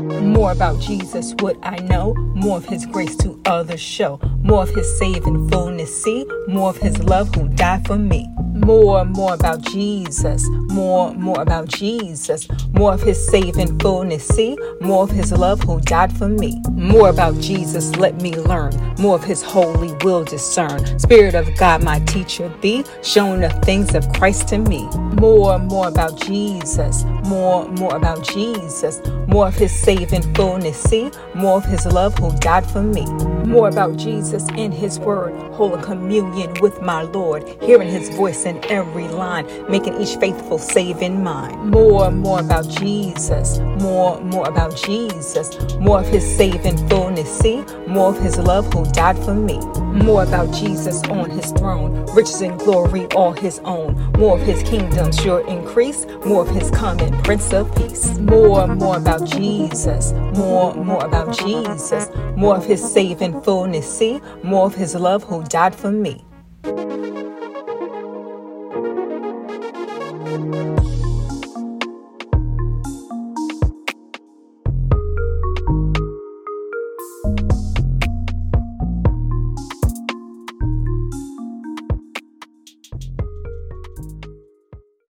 More about Jesus would I know, more of his grace to others show, more of his saving fullness. See, more of his love who died for me. More, more about Jesus, more, more about Jesus, more of his saving fullness see, more of his love who died for me. More about Jesus, let me learn, more of his holy will discern. Spirit of God, my teacher be, showing the things of Christ to me. More, more about Jesus, more, more about Jesus, more of his saving fullness see, more of his love who died for me. More about Jesus in his word, holy communion with my Lord, hearing his voice in every line, making each faithful saving mind. More, more about Jesus, more, more about Jesus, more of his saving fullness see, more of his love who died for me. More about Jesus on his throne, riches and glory all his own, more of his kingdom sure increase, more of his coming, Prince of Peace. More, more about Jesus, more, more about Jesus, more of his saving fullness see, more of his love who died for me.